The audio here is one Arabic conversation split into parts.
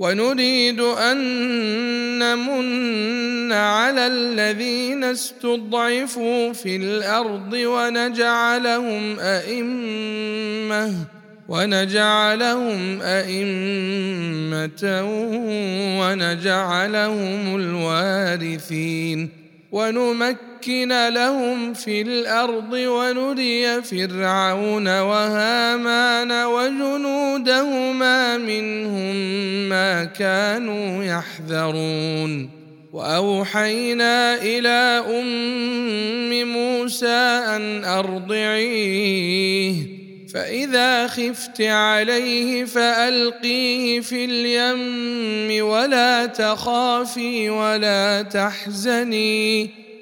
ونريد أن نمن على الذين استضعفوا في الأرض ونجعلهم أئمة ونجعلهم أئمة ونجعلهم الوارثين ونمكن لهم في الأرض ونري فرعون وهامان وجنودهما منهم ما كانوا يحذرون. وأوحينا إلى أم موسى أن أرضعيه. فإذا خفت عليه فألقيه في اليم ولا تخافي ولا تحزني.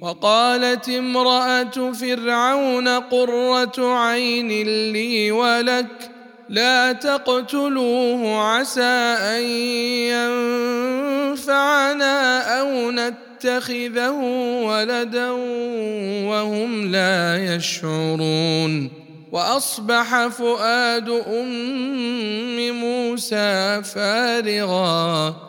وقالت امرأة فرعون قرة عين لي ولك لا تقتلوه عسى أن ينفعنا أو نتخذه ولدا وهم لا يشعرون. وأصبح فؤاد أم موسى فارغا.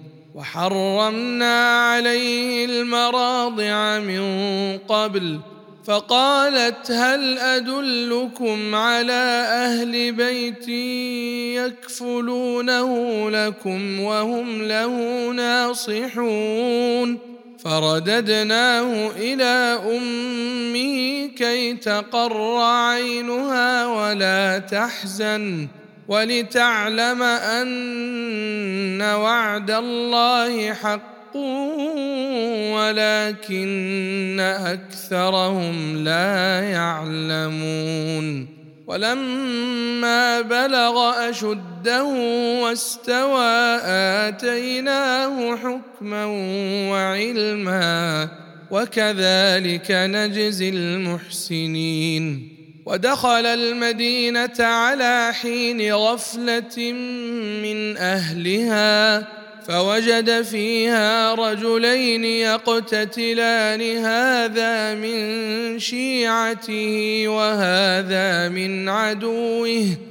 وحرمنا عليه المراضع من قبل فقالت هل أدلكم على أهل بيت يكفلونه لكم وهم له ناصحون فرددناه إلى أمه كي تقر عينها ولا تحزن ولتعلم أن وعد الله حق ولكن أكثرهم لا يعلمون. ولما بلغ أشده واستوى آتيناه حكما وعلما وكذلك نجزي المحسنين. ودخل المدينة على حين غفلة من أهلها فوجد فيها رجلين يقتتلان هذا من شيعته وهذا من عدوه.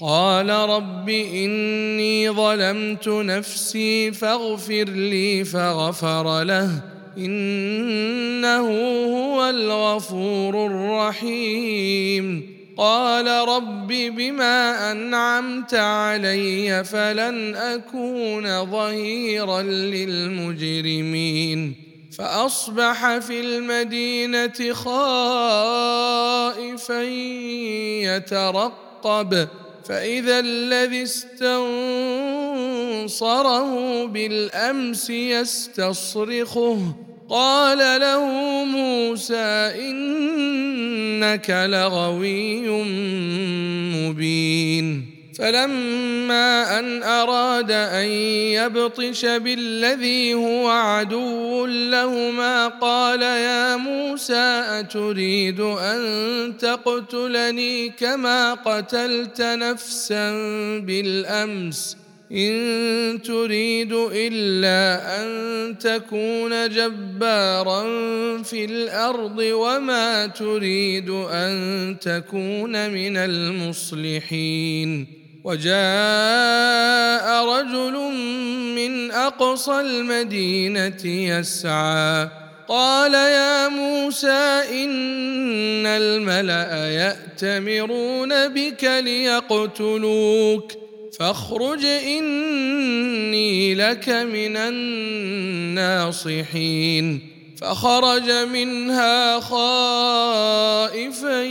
قال رب إني ظلمت نفسي فاغفر لي فغفر له. إنه هو الغفور الرحيم. قال رب بما أنعمت علي فلن أكون ظهيرا للمجرمين. فأصبح في المدينة خائفا يترقب. فإذا الذي استنصره بالأمس يستصرخه. قال له موسى إنك لغوي مبين. فلما أن أراد أن يبطش بالذي هو عدو لهما قال يا موسى أتريد أن تقتلني كما قتلت نفسا بالأمس إن تريد إلا أن تكون جبارا في الأرض وما تريد أن تكون من المصلحين وجاء رجل من أقصى المدينة يسعى. قال يا موسى إن الملأ يأتمرون بك ليقتلوك فاخرج إني لك من الناصحين. فخرج منها خائفا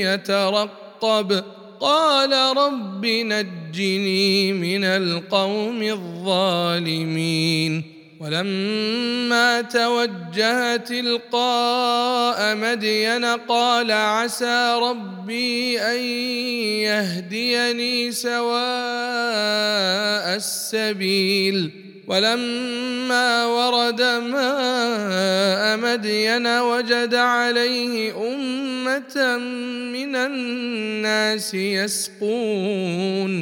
يترقب. قال رب نجني من القوم الظالمين. ولما توجه تلقاء مدين قال عسى ربي أن يهديني سواء السبيل. ولما ورد ماء مدين وجد عليه أمة من الناس يسقون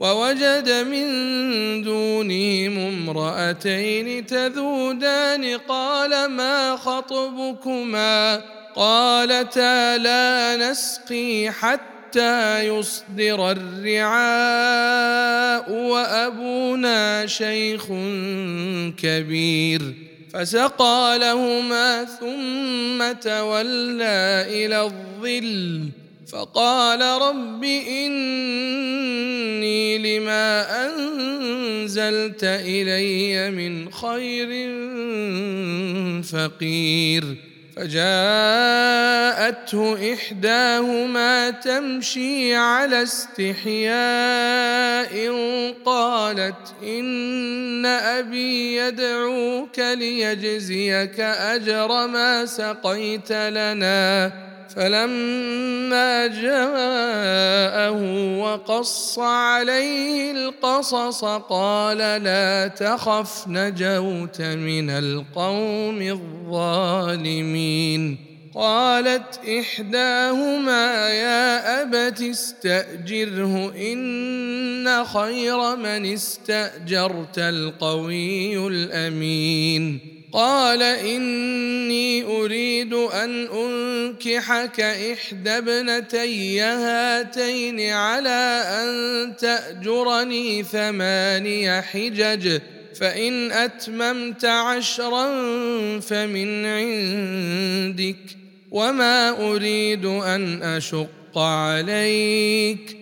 ووجد من دونهم امرأتين تذودان قال ما خطبكما؟ قالتا لا نسقي حتى يصدر الرعاء وأبونا شيخ كبير. فسقى لهما ثم تولى إلى الظل. فقال رب إني لما أنزلت إلي من خير فقير. فجاءته إحداهما تمشي على استحياء قالت إن أبي يدعوك ليجزيك أجر ما سقيت لنا فلما جاءه وقص عليه القصص قال لا تخف نجوت من القوم الظالمين. قالت إحداهما يا أبت استأجره إن خير من استأجرت القوي الأمين. قال إني أريد أن أنكحك إحدى ابنتي هاتين على أن تأجرني ثماني حجج فإن أتممت عشرا فمن عندك وما أريد أن أشق عليك.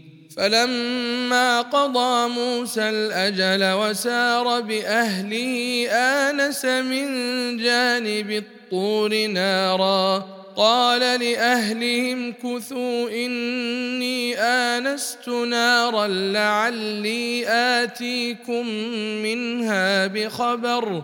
فلما قضى موسى الأجل وسار بأهله آنس من جانب الطور نارا. قال لأهلهم كثوا إني آنست نارا لعلي آتيكم منها بخبر.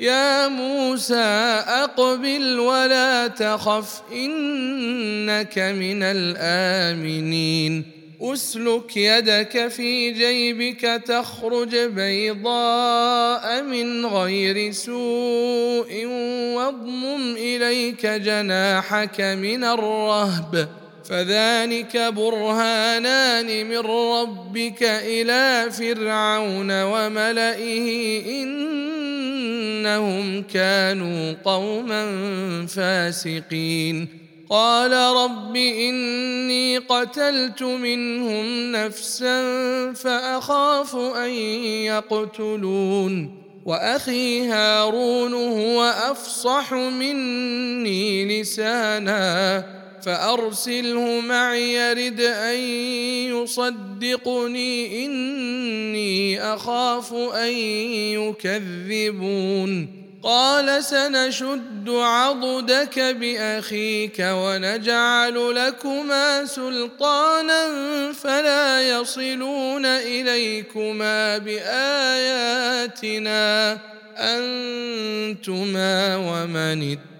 يا موسى أقبل ولا تخف إنك من الآمنين. أسلك يدك في جيبك تخرج بيضاء من غير سوء واضمم إليك جناحك من الرهب. فذلك برهانان من ربك إلى فرعون وملئه إنهم كانوا قوما فاسقين. قال رب إني قتلت منهم نفسا فأخاف أن يقتلون. وأخي هارون هو أفصح مني لسانا. فأرسله معي يرد أن يصدقني إني أخاف أن يكذبون. قال سنشد عضدك بأخيك ونجعل لكما سلطانا فلا يصلون إليكما بآياتنا أنتما ومن اتبعكما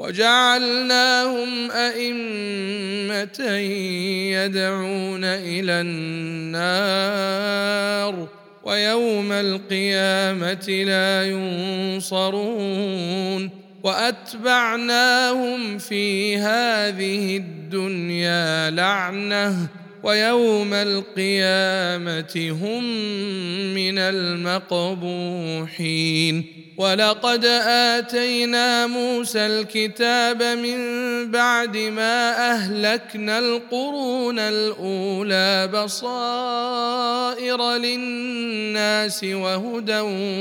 وجعلناهم أئمة يدعون إلى النار ويوم القيامة لا ينصرون وأتبعناهم في هذه الدنيا لعنة ويوم القيامة هم من المقبوحين. ولقد آتينا موسى الكتاب من بعد ما أهلكنا القرون الأولى بصائر للناس وهدى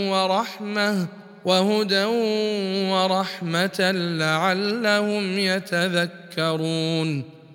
ورحمة وهدى ورحمة لعلهم يتذكرون.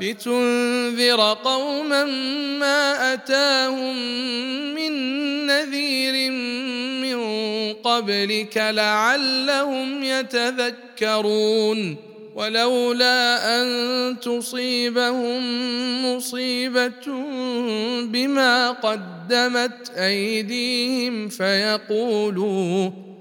لتنذر قوما ما أتاهم من نذير من قبلك لعلهم يتذكرون ولولا أن تصيبهم مصيبة بما قدمت أيديهم فيقولوا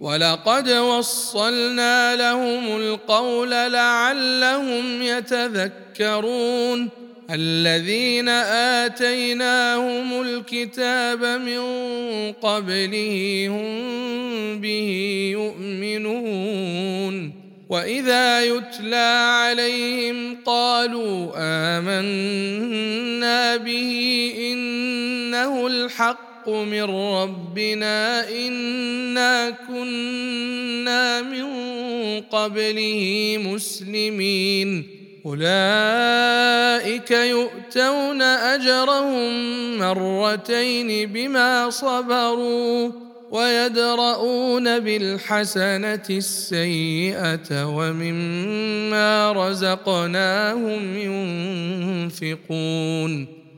ولقد وصلنا لهم القول لعلهم يتذكرون الذين آتيناهم الكتاب من قبله هم به يؤمنون وإذا يتلى عليهم قالوا آمنا به إنه الحق الحق من ربنا إنا كنا من قبله مسلمين. أولئك يؤتون أجرهم مرتين بما صبروا ويدرؤون بالحسنة السيئة ومما رزقناهم ينفقون.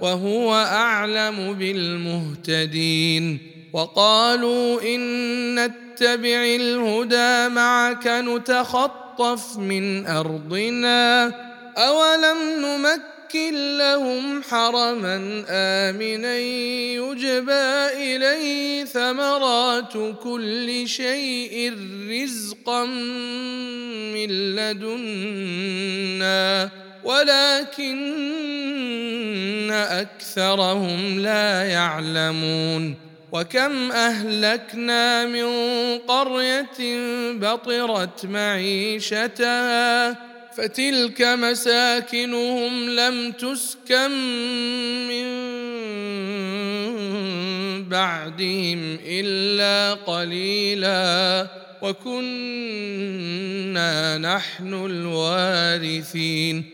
وهو أعلم بالمهتدين وقالوا إن نتبع الهدى معك نتخطف من أرضنا أولم نمكن لهم حرما آمنا يجبى إليه ثمرات كل شيء رزقا من لدنا ولكن أكثرهم لا يعلمون وكم أهلكنا من قرية بطرت معيشتها فتلك مساكنهم لم تسكن من بعدهم إلا قليلا وكنا نحن الوارثين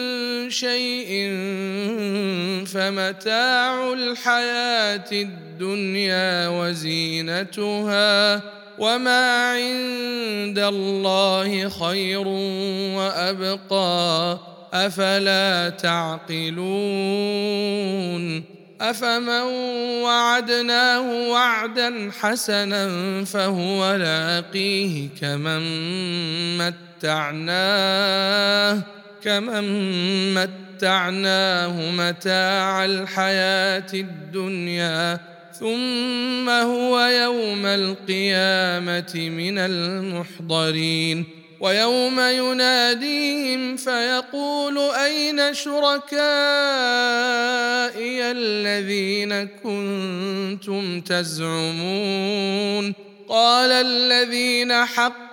شيء فمتاع الحياة الدنيا وزينتها وما عند الله خير وأبقى أفلا تعقلون أفمن وعدناه وعدا حسنا فهو لاقيه كمن متعناه كمن متعناه متاع الحياة الدنيا ثم هو يوم القيامه من المحضرين ويوم يناديهم فيقول اين شركائي الذين كنتم تزعمون قال الذين حق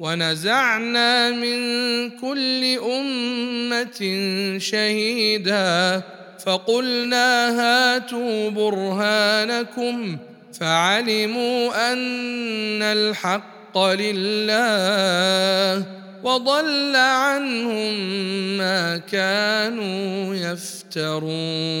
ونزعنا من كل أمة شهيدا فقلنا هاتوا برهانكم فعلموا أن الحق لله وضل عنهم ما كانوا يفترون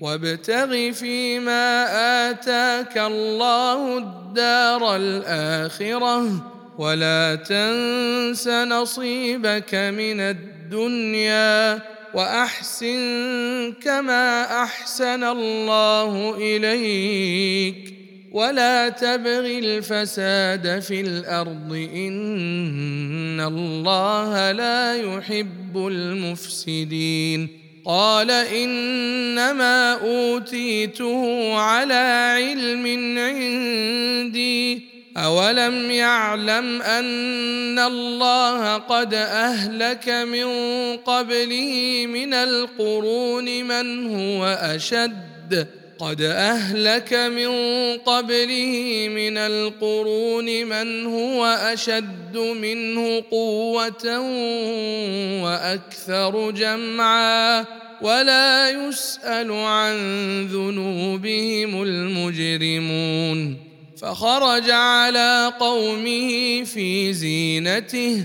وابتغ فيما آتاك الله الدار الآخرة ولا تنس نصيبك من الدنيا وأحسن كما أحسن الله إليك ولا تبغ الفساد في الأرض إن الله لا يحب المفسدين قال إنما أوتيته على علم عندي أولم يعلم أن الله قد أهلك من قبله من القرون من هو أشد. قد اهلك من قبله من القرون من هو اشد منه قوه وأكثر جمعا ولا يسال عن ذنوبهم المجرمون فخرج على قومه في زينته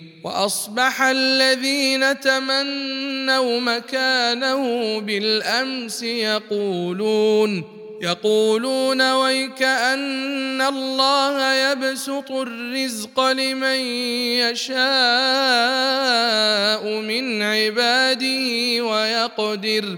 وأصبح الذين تمنوا مكانه بالأمس يقولون يقولون ويك أن الله يبسط الرزق لمن يشاء من عباده ويقدر.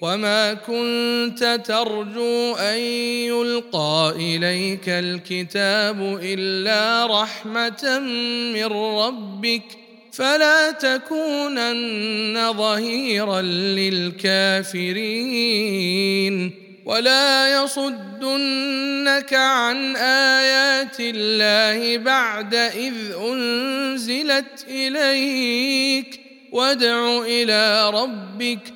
وما كنت ترجو ان يلقى اليك الكتاب الا رحمه من ربك فلا تكونن ظهيرا للكافرين ولا يصدنك عن ايات الله بعد اذ انزلت اليك وادع إلى ربك